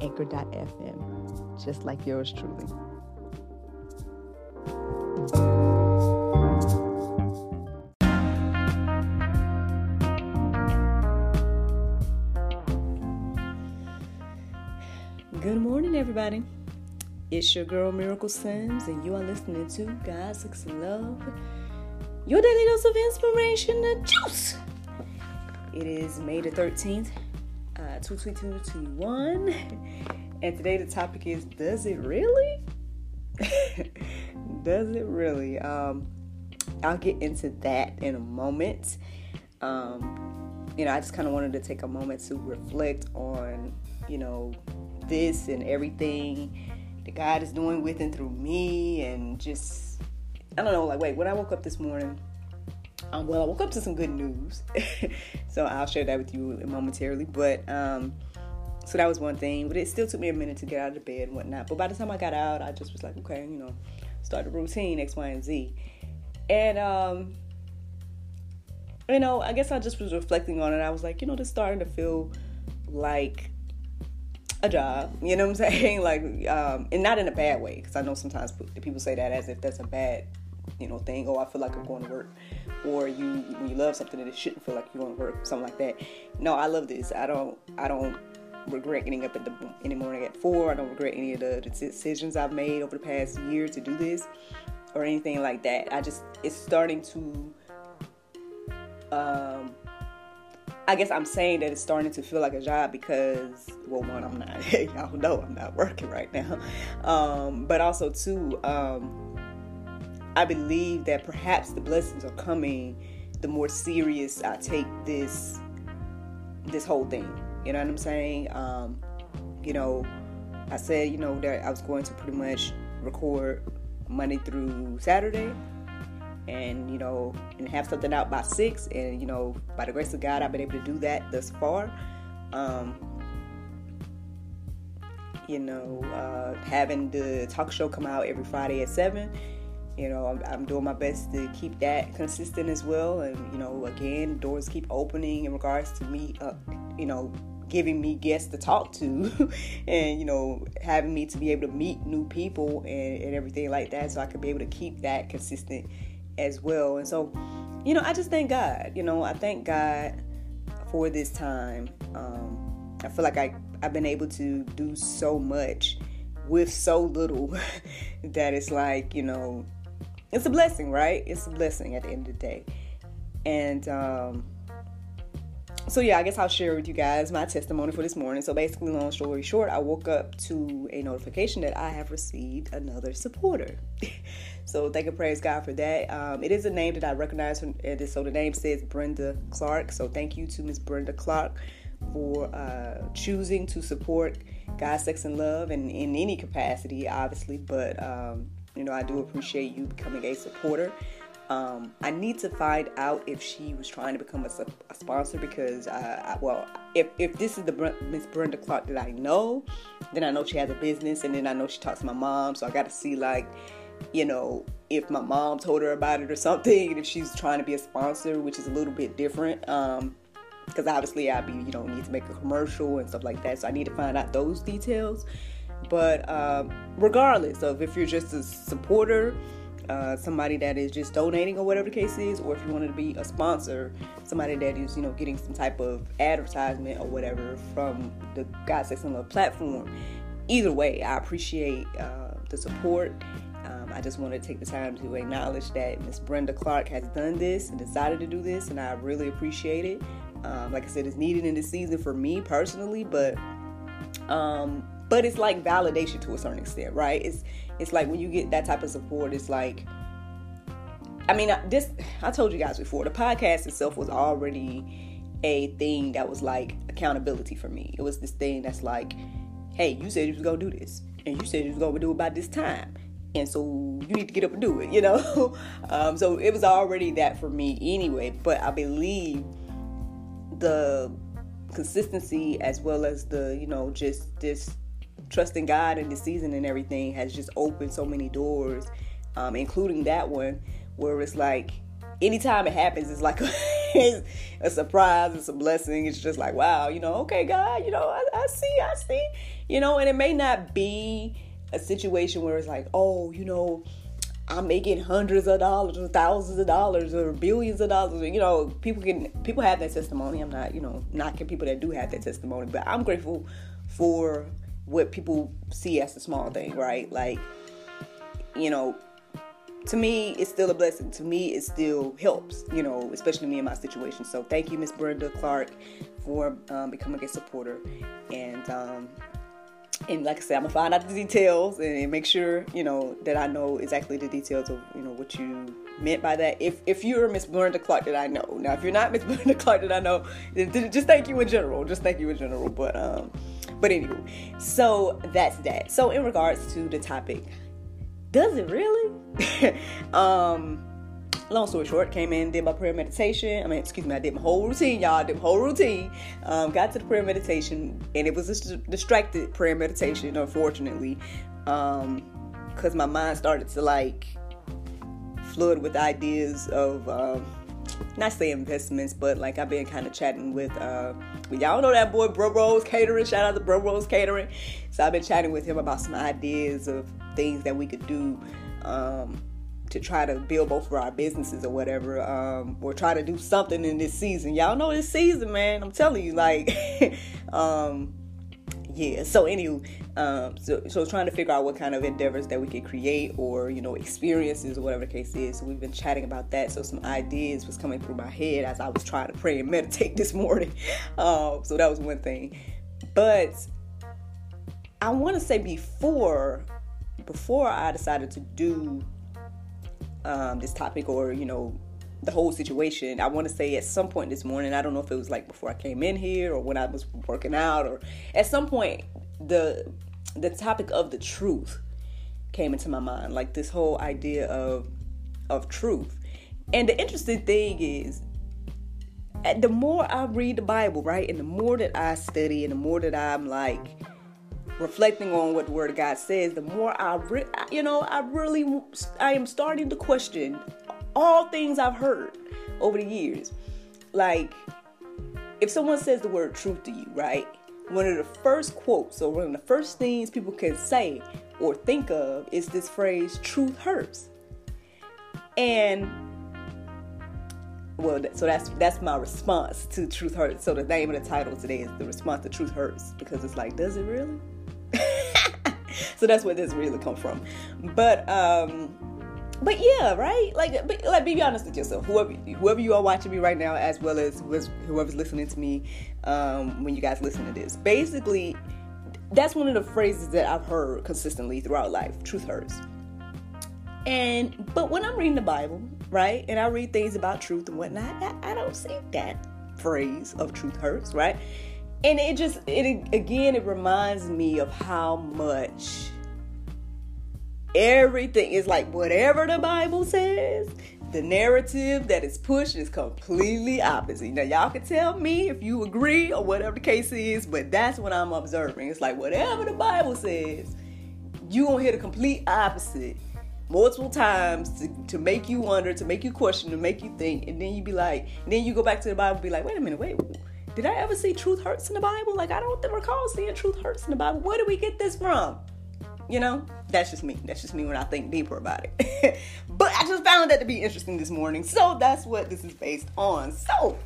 anchor.fm, just like yours truly. Good morning, everybody. It's your girl Miracle Sims, and you are listening to God and Love, your daily dose of inspiration and juice. It is May the 13th, uh, 22221. And today the topic is Does it really? Does it really? Um, I'll get into that in a moment. Um, you know, I just kind of wanted to take a moment to reflect on, you know, this and everything that God is doing with and through me, and just, I don't know, like, wait, when I woke up this morning, um, well, I woke up to some good news, so I'll share that with you momentarily. But um, so that was one thing, but it still took me a minute to get out of bed and whatnot. But by the time I got out, I just was like, okay, you know, start the routine X, Y, and Z, and um, you know, I guess I just was reflecting on it. I was like, you know, just starting to feel like a job. You know what I'm saying? Like, um, and not in a bad way, because I know sometimes people say that as if that's a bad you know thing oh i feel like i'm going to work. Or you when you love something that it shouldn't feel like you're going to work something like that. No i love this. I don't i don't regret getting up the, in the morning at four. I don't regret any of the decisions i've made over the past year to do this or anything like that. I just it's starting to um I guess I'm saying that it's starting to feel like a job because, well, one, I'm not, y'all know I'm not working right now. Um, but also, two, um, I believe that perhaps the blessings are coming the more serious I take this this whole thing. You know what I'm saying? Um, you know, I said, you know, that I was going to pretty much record Monday through Saturday and you know and have something out by six and you know by the grace of god i've been able to do that thus far um you know uh having the talk show come out every friday at seven you know I'm, I'm, doing my best to keep that consistent as well. And you know again doors keep opening in regards to me uh, you know giving me guests to talk to and you know having me to be able to meet new people and, and everything like that. So i could be able to keep that consistent as well. And so you know i just thank god you know i thank god for this time. Um, i feel like I, i've been able to do so much with so little that it's like you know it's a blessing, right? It's a blessing at the end of the day. And um, so yeah, I guess I'll share with you guys my testimony for this morning. So basically, long story short, I woke up to a notification that I have received another supporter. so thank and praise God for that. Um, it is a name that I recognize. From, so the name says Brenda Clark. So thank you to Miss Brenda Clark for uh, choosing to support God, Sex, and Love, and in any capacity, obviously. But um, you know, I do appreciate you becoming a supporter. Um, I need to find out if she was trying to become a, a sponsor because, uh, I, well, if, if this is the Miss Brenda Clark that I know, then I know she has a business, and then I know she talks to my mom. So I got to see like, you know, if my mom told her about it or something, and if she's trying to be a sponsor, which is a little bit different. Um, because obviously I'd be you know need to make a commercial and stuff like that, so I need to find out those details. But um, regardless of if you're just a supporter, uh, somebody that is just donating or whatever the case is, or if you wanted to be a sponsor, somebody that is you know getting some type of advertisement or whatever from the God Sex and Love platform. Either way, I appreciate uh, the support. Um, I just want to take the time to acknowledge that Miss Brenda Clark has done this and decided to do this, and I really appreciate it. Um, like I said, it's needed in this season for me personally, but um, but it's like validation to a certain extent, right? It's it's like when you get that type of support, it's like I mean, this I told you guys before, the podcast itself was already a thing that was like accountability for me. It was this thing that's like hey, you said you was gonna do this, and you said you was gonna do it by this time, and so you need to get up and do it, you know. um, so it was already that for me anyway. But I believe the consistency as well as the you know just this trusting God in the season and everything has just opened so many doors, um, including that one where it's like anytime it happens, it's like a, a, surprise, it's a blessing. It's just like, wow, you know, okay, God, you know, I, I see, I see, you know, and it may not be a situation where it's like, oh, you know, I'm making hundreds of dollars or thousands of dollars or billions of dollars. You know, people can people have that testimony. I'm not, you know, knocking people that do have that testimony, but I'm grateful for what people see as a small thing, right? Like, you know, to me, it's still a blessing. To me, it still helps, you know, especially me in my situation. So thank you, Miss Brenda Clark, for um, becoming a supporter. And um, and like I said, I'm gonna find out the details and make sure you know that I know exactly the details of you know what you meant by that. If if you're Miss Brenda Clark that I know, now if you're not Miss Brenda Clark that I know, just thank you in general. Just thank you in general. But um, but anyway, so that's that. So in regards to the topic, does it really? um long story short, came in, did my prayer meditation. I mean, excuse me, I did my whole routine, y'all. Did my whole routine. Um, got to the prayer meditation, and it was a distracted prayer meditation, unfortunately, because um, my mind started to like flood with ideas of. Um, not say investments, but like I've been kind of chatting with, uh, y'all know that boy Bro Rose Catering. Shout out to Bro Rose Catering. So I've been chatting with him about some ideas of things that we could do um, to try to build both of our businesses or whatever, um, or try to do something in this season. Y'all know this season, man. I'm telling you, like, um, yeah. So anyway, um, so so trying to figure out what kind of endeavors that we could create or you know experiences or whatever the case is. So we've been chatting about that. So some ideas was coming through my head as I was trying to pray and meditate this morning. Um, so that was one thing, but I want to say before before I decided to do um, this topic or you know the whole situation. I want to say at some point this morning, I don't know if it was like before I came in here or when I was working out or at some point the the topic of the truth came into my mind, like this whole idea of of truth. And the interesting thing is the more I read the Bible, right, and the more that I study and the more that I'm like reflecting on what the word of God says, the more I, re- you know, I really, I am starting to question all things I've heard over the years. Like, if someone says the word truth to you, right? One of the first quotes or one of the first things people can say or think of is this phrase, truth hurts. And well so that's that's my response to truth hurts so the name of the title today is the response to truth hurts because it's like does it really so that's where this really come from. But um but yeah, right? Like, but, like, be honest with yourself. Whoever, whoever you are watching me right now, as well as whoever's listening to me, um, when you guys listen to this, basically, that's one of the phrases that I've heard consistently throughout life. Truth hurts. And but when I'm reading the Bible, right, and I read things about truth and whatnot, I, I don't see that phrase of truth hurts, right? and it just it again it reminds me of how much everything is like whatever the bible says the narrative that is pushed is completely opposite now y'all can tell me if you agree or whatever the case is but that's what i'm observing it's like whatever the bible says you gonna hear the complete opposite multiple times to, to make you wonder to make you question to make you think and then you be like then you go back to the bible be like wait a minute wait did I ever see truth hurts in the Bible? Like, I don't recall seeing truth hurts in the Bible. Where do we get this from? You know, that's just me. That's just me when I think deeper about it. but I just found that to be interesting this morning. So that's what this is based on. So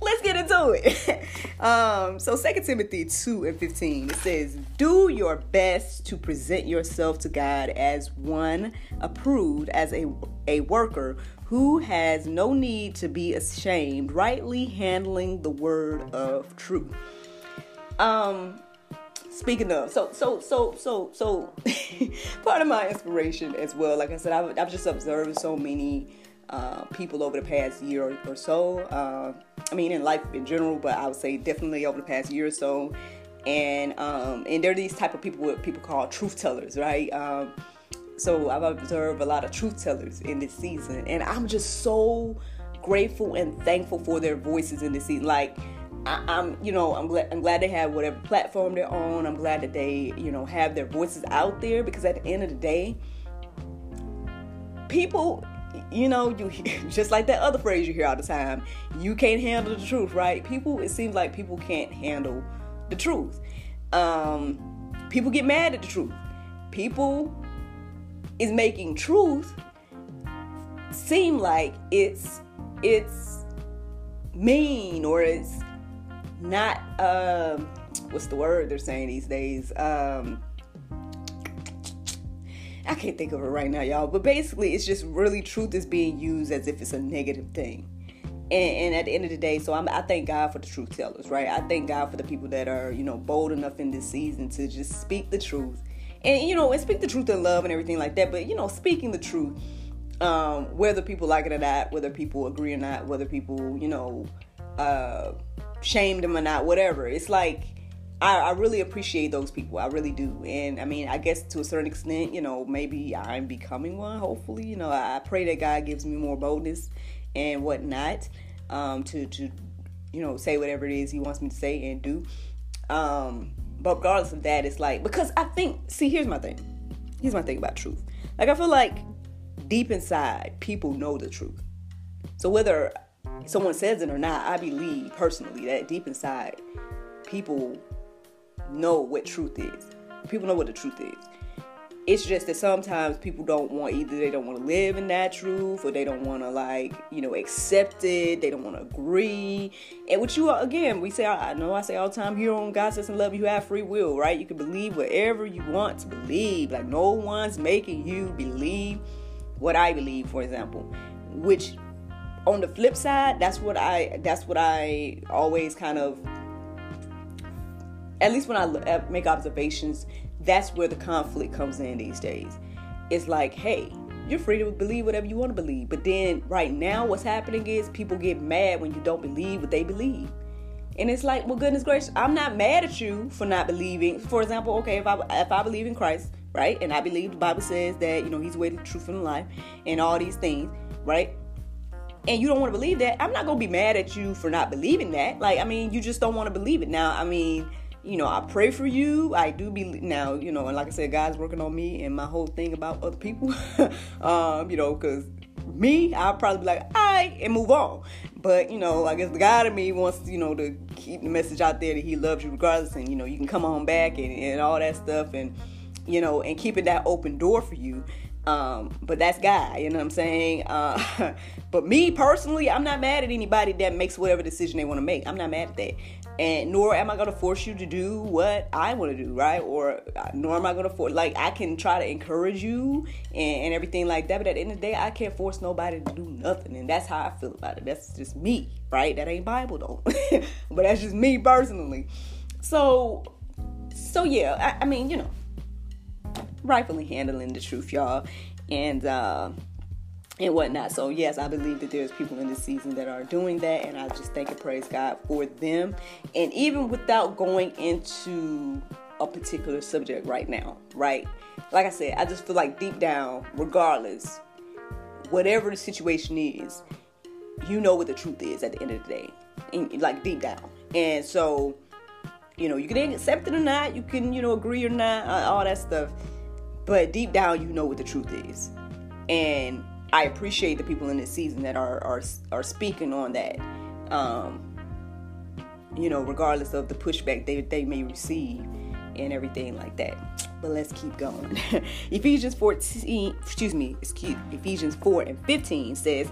let's get into it. um, so Second Timothy 2 and 15, it says, Do your best to present yourself to God as one approved, as a, a worker who has no need to be ashamed, rightly handling the word of truth. Um, speaking of, so so so so so, part of my inspiration as well. Like I said, I've, I've just observed so many uh, people over the past year or, or so. Uh, I mean, in life in general, but I would say definitely over the past year or so. and um, and they're these type of people what people call truth tellers, right? Um, so I've observed a lot of truth tellers in this season, and I'm just so grateful and thankful for their voices in this season. Like I, am you know, I'm glad I'm glad they have whatever platform they're on. I'm glad that they, you know, have their voices out there because at the end of the day, people you know, you just like that other phrase you hear all the time. You can't handle the truth, right? People, it seems like people can't handle the truth. Um, people get mad at the truth. People is making truth seem like it's it's mean or it's not um what's the word they're saying these days um I can't think of it right now, y'all. But basically, it's just really truth is being used as if it's a negative thing. And, and at the end of the day, so I'm, I thank God for the truth tellers, right? I thank God for the people that are, you know, bold enough in this season to just speak the truth, and you know, and speak the truth in love and everything like that. But you know, speaking the truth, um, whether people like it or not, whether people agree or not, whether people, you know, uh, shame them or not, whatever. It's like I, I, really appreciate those people. I really do. And I mean, I guess to a certain extent, you know, maybe I'm becoming one, hopefully. You know, I, pray that God gives me more boldness and whatnot um, to, to, you know, say whatever it is He wants me to say and do. Um, but regardless of that, it's like, because I think, see, here's my thing. Here's my thing about truth. Like, I feel like deep inside, people know the truth. So whether someone says it or not, I believe personally that deep inside, people know what truth is. People know what the truth is. It's just that sometimes people don't want either they don't want to live in that truth or they don't want to like you know accept it. They don't want to agree. And what you again, we say I know I say all the time here on God Sex and Love you have free will, right? You can believe whatever you want to believe. Like no one's making you believe what I believe, for example. Which on the flip side, that's what I that's what I always kind of at least when I make observations, that's where the conflict comes in these days. It's like, hey, you're free to believe whatever you want to believe. But then right now, what's happening is people get mad when you don't believe what they believe. And it's like, well, goodness gracious, I'm not mad at you for not believing. For example, okay, if I if I believe in Christ, right, and I believe the Bible says that you know He's the way, the truth, and life, and all these things, right, and you don't want to believe that, I'm not gonna be mad at you for not believing that. Like, I mean, you just don't want to believe it. Now, I mean, you know, I pray for you. I do believe now, you know, and like I said, God's working on me and my whole thing about other people. um, you know, because me, I'll probably be like, all right, and move on. But, you know, I guess the God in me wants, you know, to keep the message out there that He loves you regardless, and, you know, you can come on back and, and all that stuff, and, you know, and keeping that open door for you. Um, but that's God, you know what I'm saying? Uh, but me personally, I'm not mad at anybody that makes whatever decision they want to make. I'm not mad at that and nor am I going to force you to do what I want to do, right? Or uh, nor am I going to force, like, I can try to encourage you and, and, everything like that, but at the end of the day, I can't force nobody to do nothing, and that's how I feel about it. That's just me, right? That ain't Bible though, but that's just me personally. So, so yeah, I, I mean, you know, rightfully handling the truth, y'all, and uh, and whatnot. So yes, I believe that there's people in this season that are doing that, and I just thank and praise God for them. And even without going into a particular subject right now, right? Like I said, I just feel like deep down, regardless, whatever the situation is, you know what the truth is at the end of the day, and, like deep down. And so, you know, you can accept it or not, you can, you know, agree or not, all that stuff. But deep down, you know what the truth is. And I appreciate the people in this season that are are are speaking on that. Um, you know, regardless of the pushback they, they may receive and everything like that. But let's keep going. Ephesians 14, excuse me, excuse Ephesians 4 and 15 says,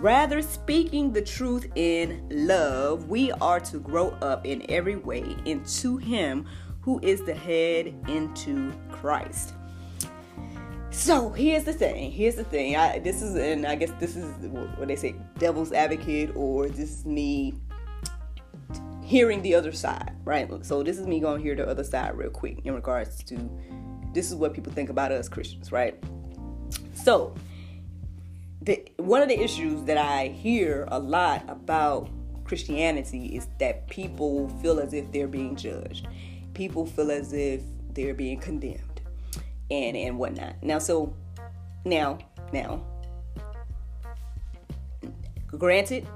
Rather, speaking the truth in love, we are to grow up in every way into Him who is the head, into Christ. So here's the thing. Here's the thing. I, this is, and I guess this is what they say, devil's advocate, or this is me hearing the other side, right? So this is me going to hear the other side real quick in regards to this is what people think about us Christians, right? So the one of the issues that I hear a lot about Christianity is that people feel as if they're being judged. people feel as if they're being condemned and and whatnot. Now, so now, now, granted,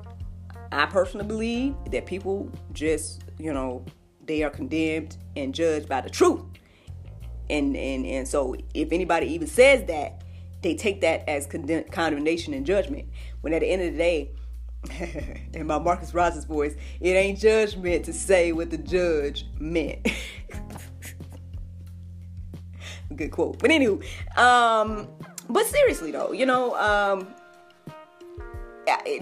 I personally believe that people just, you know, they are condemned and judged by the truth. And and and so if anybody even says that, they take that as condemnation and judgment. When at the end of the day, in my Marcus Rogers voice, it ain't judgment to say what the judge meant. Good quote. But anywho, um, but seriously though, you know, um,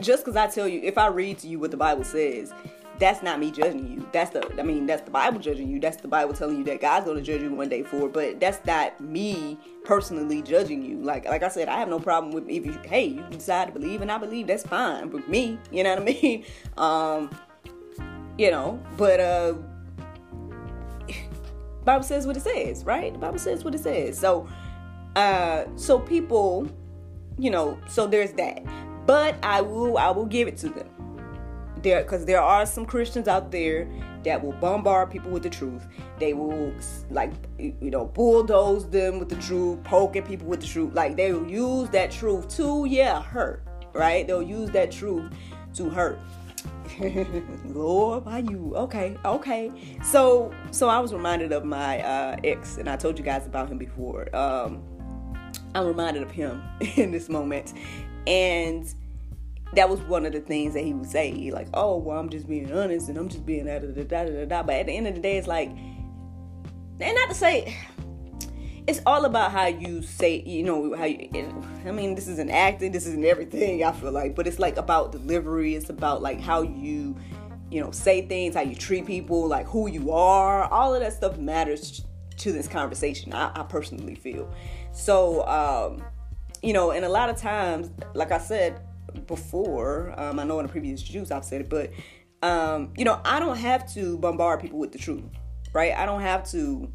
just because I tell you, if I read to you what the Bible says, that's not me judging you. That's the, I mean, that's the Bible judging you. That's the Bible telling you that God's going to judge you one day for. But that's not me personally judging you. Like, like I said, I have no problem with if you, hey, you decide to believe and I believe that's fine with me. You know what I mean? Um, you know, but uh, Bible says what it says, right? The Bible says what it says. So, uh, so people, you know, so there's that. But I will, I will give it to them there because there are some Christians out there that will bombard people with the truth. They will like you know bulldoze them with the truth, poke at people with the truth. Like they will use that truth to yeah hurt, right? They'll use that truth to hurt. Lord, why you? Okay, okay. So, so I was reminded of my uh, ex, and I told you guys about him before. Um, I'm reminded of him in this moment, and that was one of the things that he would say, like, "Oh, well, I'm just being honest, and I'm just being da da da da da da." But at the end of the day, it's like, and not to say, it's all about how you say, you know, how you. I mean, this isn't acting, this isn't everything. I feel like, but it's like about delivery. It's about like how you, you know, say things, how you treat people, like who you are. All of that stuff matters to this conversation. I, I personally feel so. um you know, and a lot of times, like I said, before. Um, I know in the previous juice I've said it, but um, you know, I don't have to bombard people with the truth, right? I don't have to,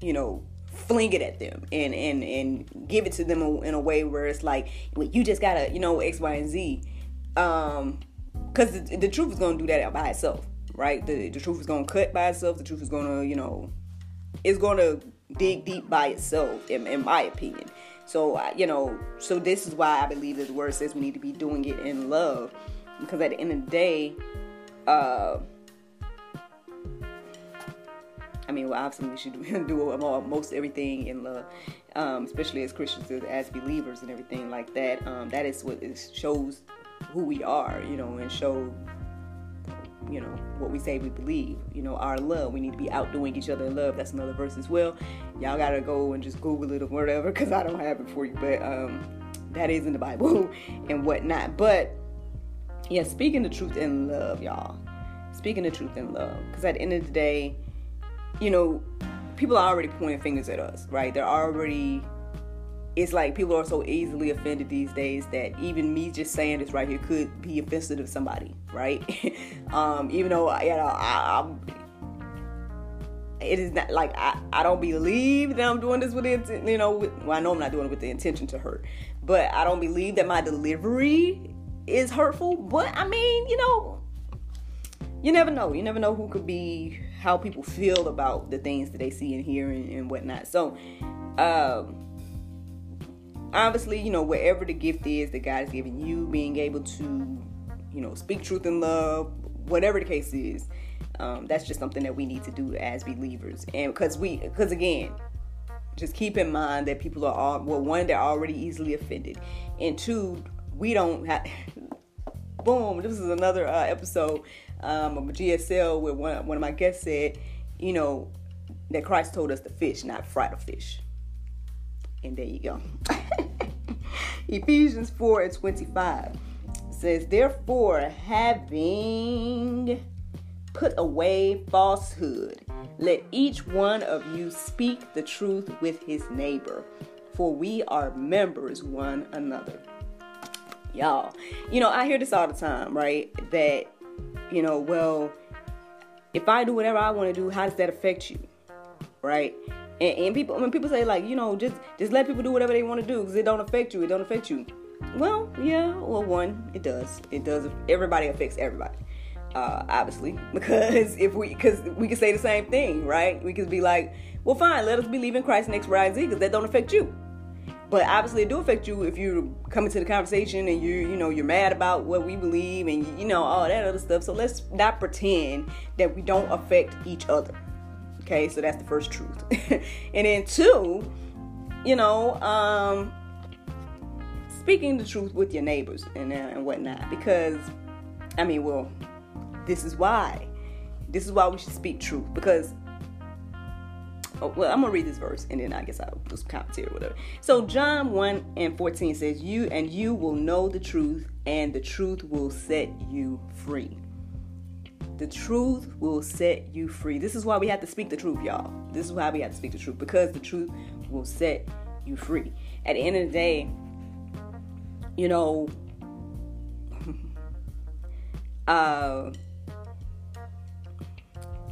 you know, fling it at them and and and give it to them in a way where it's like, well, you just gotta, you know, X, Y, and Z, um, because the, the truth is gonna do that by itself, right? The the truth is gonna cut by itself. The truth is gonna, you know, it's gonna dig deep by itself, in, in my opinion. So, you know, so this is why I believe that the word says we need to be doing it in love. Because at the end of the day, uh, I mean, well, obviously we should do most everything in love, um, especially as Christians, as believers, and everything like that. Um, that is what it shows who we are, you know, and show you know what we say we believe. You know our love. We need to be outdoing each other in love. That's another verse as well. Y'all gotta go and just google it or whatever because i don't have it for you but um that is in the bible and whatnot. But yeah speaking the truth in love y'all. Speaking the truth in love. Because at the end of the day you know people are already pointing fingers at us right they're already it's like people are so easily offended these days that even me just saying this right here could be offensive to somebody, right? um, even though you know I, I'm, it is not like I, I don't believe that I'm doing this with the you know with, well I know I'm not doing it with the intention to hurt, but I don't believe that my delivery is hurtful. But I mean, you know, you never know. You never know who could be how people feel about the things that they see and hear and, and whatnot. So. Um, obviously, you know, wherever the gift is that God has given you, being able to, you know, speak truth in love, whatever the case is, um, that's just something that we need to do as believers. And because we, because again, just keep in mind that people are all, well, one, they're already easily offended, and two, we don't have. Boom! This is another uh, episode um, of GSL where one one of my guests said, you know, that Christ told us to fish, not fry the fish. And there you go. Ephesians 4 and 25 says, Therefore, having put away falsehood, let each one of you speak the truth with his neighbor, for we are members one another. Y'all, you know, I hear this all the time, right? That, you know, well, if I do whatever I want to do, how does that affect you? Right? And, and people, when people say like, you know, just just let people do whatever they want to do because it don't affect you. It don't affect you. Well, yeah. Well, one, it does. It does. Everybody affects everybody. uh, obviously, because if we, because we could say the same thing, right? We could be like, well, fine, let us believe in Christ next rise because that don't affect you. But obviously, it do affect you if you're coming to the conversation and you, you know, you're mad about what we believe and you know all that other stuff. So let's not pretend that we don't affect each other. Okay, so that's the first truth. and then two, you know, um, speaking the truth with your neighbors and uh, and whatnot. Because, I mean, well, this is why. This is why we should speak truth because oh, well, I'm gonna read this verse and then I guess I'll do some commentary or whatever. So John 1 and 14 says, You and you will know the truth, and the truth will set you free. The truth will set you free. This is why we have to speak the truth, y'all. This is why we have to speak the truth, because the truth will set you free. At the end of the day, you know, uh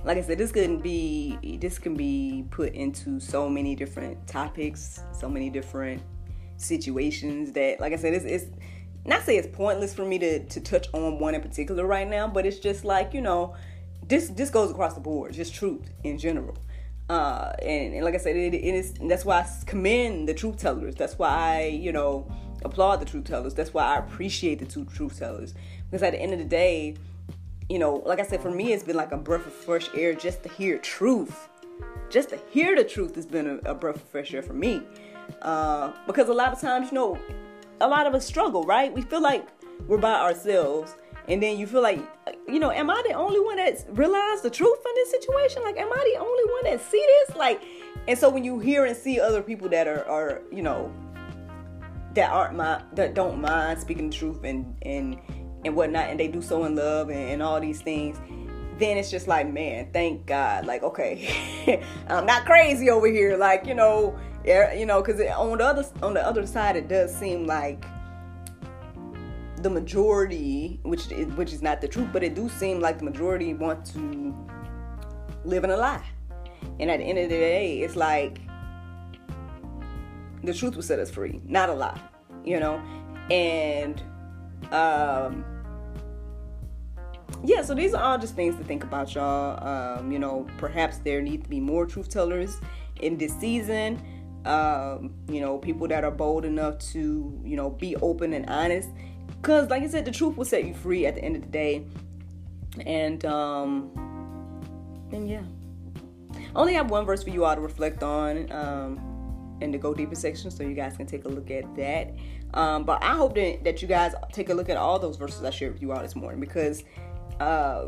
like I said, this can be this can be put into so many different topics, so many different situations that, like I said, it's, it's not say it's pointless for me to to touch on one in particular right now, but it's just like you know, this this goes across the board, just truth in general. Uh, and, and like I said, it, it is that's why I commend the truth tellers. That's why I you know applaud the truth tellers. That's why I appreciate the two truth tellers because at the end of the day you know, like I said, for me, it's been like a breath of fresh air just to hear truth. Just to hear the truth has been a, a breath of fresh air for me. Uh, because a lot of times, you know, a lot of us struggle, right? We feel like we're by ourselves. And then you feel like, you know, am I the only one that's realized the truth in this situation? Like, am I the only one that see this? Like, and so when you hear and see other people that are, are you know, that aren't my, that don't mind speaking the truth and and and whatnot, and they do so in love and, and all these things, then it's just like, man, thank God. Like, okay, I'm not crazy over here. Like, you know, you know, because on the other on the other side, it does seem like the majority, which which is not the truth, but it do seem like the majority want to live in a lie. And at the end of the day, it's like the truth will set us free, not a lie, you know. And um, yeah, so these are all just things to think about, y'all. Um, you know, perhaps there need to be more truth tellers in this season. Um, you know, people that are bold enough to, you know, be open and honest. Because, like I said, the truth will set you free at the end of the day. And, um, and yeah. I only have one verse for you all to reflect on um, in the Go Deeper section, so you guys can take a look at that. Um, but I hope that, that you guys take a look at all those verses I shared with you all this morning because, uh,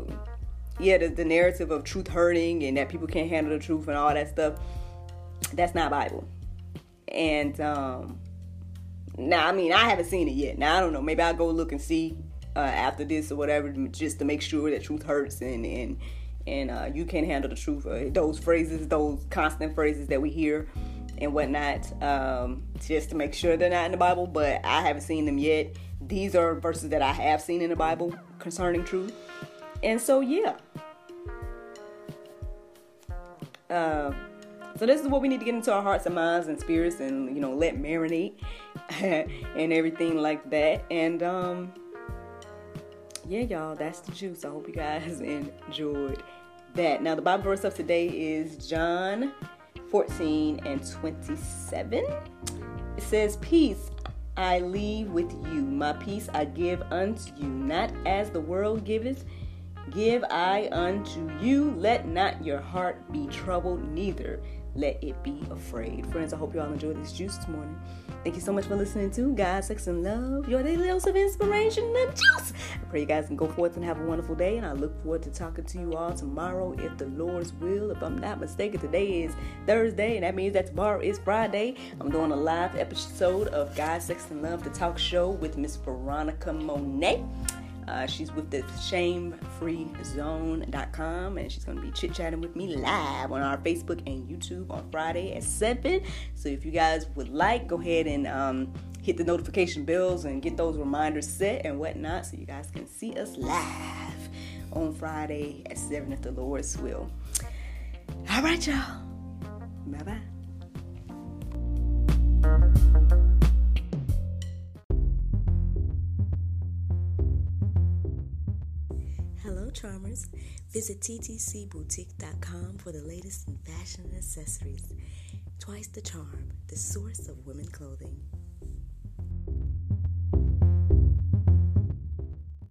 yeah, the, the narrative of truth hurting and that people can't handle the truth and all that stuff, that's not Bible. And um, now, I mean, I haven't seen it yet. Now, I don't know. Maybe I'll go look and see uh, after this or whatever, just to make sure that truth hurts and and and uh, you can't handle the truth. Uh, those phrases, those constant phrases that we hear and whatnot, um, just to make sure they're not in the Bible, but I haven't seen them yet. These are verses that I have seen in the Bible concerning truth. And so, yeah. Uh, so this is what we need to get into our hearts and minds and spirits and, you know, let marinate and everything like that. And, um, yeah, y'all, that's the juice. I hope you guys enjoyed that. Now, the Bible verse of today is John 14 and 27. It says, Peace I leave with you, my peace I give unto you, not as the world giveth, give I unto you. Let not your heart be troubled, neither let it be afraid. Friends, I hope you all enjoyed this juice this morning. Thank you so much for listening to God, Sex, and Love, your daily dose of inspiration and juice. I pray you guys can go forth and have a wonderful day, and I look forward to talking to you all tomorrow if the Lord's will. If I'm not mistaken, today is Thursday, and that means that tomorrow is Friday. I'm doing a live episode of God, Sex, and Love, the talk show with Miss Veronica Monet. Uh, she's with the shamefreezone.com and she's going to be chit chatting with me live on our Facebook and YouTube on Friday at 7. So if you guys would like, go ahead and um, hit the notification bells and get those reminders set and whatnot so you guys can see us live on Friday at 7 if the Lord's will. All right, y'all. Bye bye. Charmers. Visit ttcboutique.com for the latest in fashion and accessories. Twice the charm, the source of women clothing.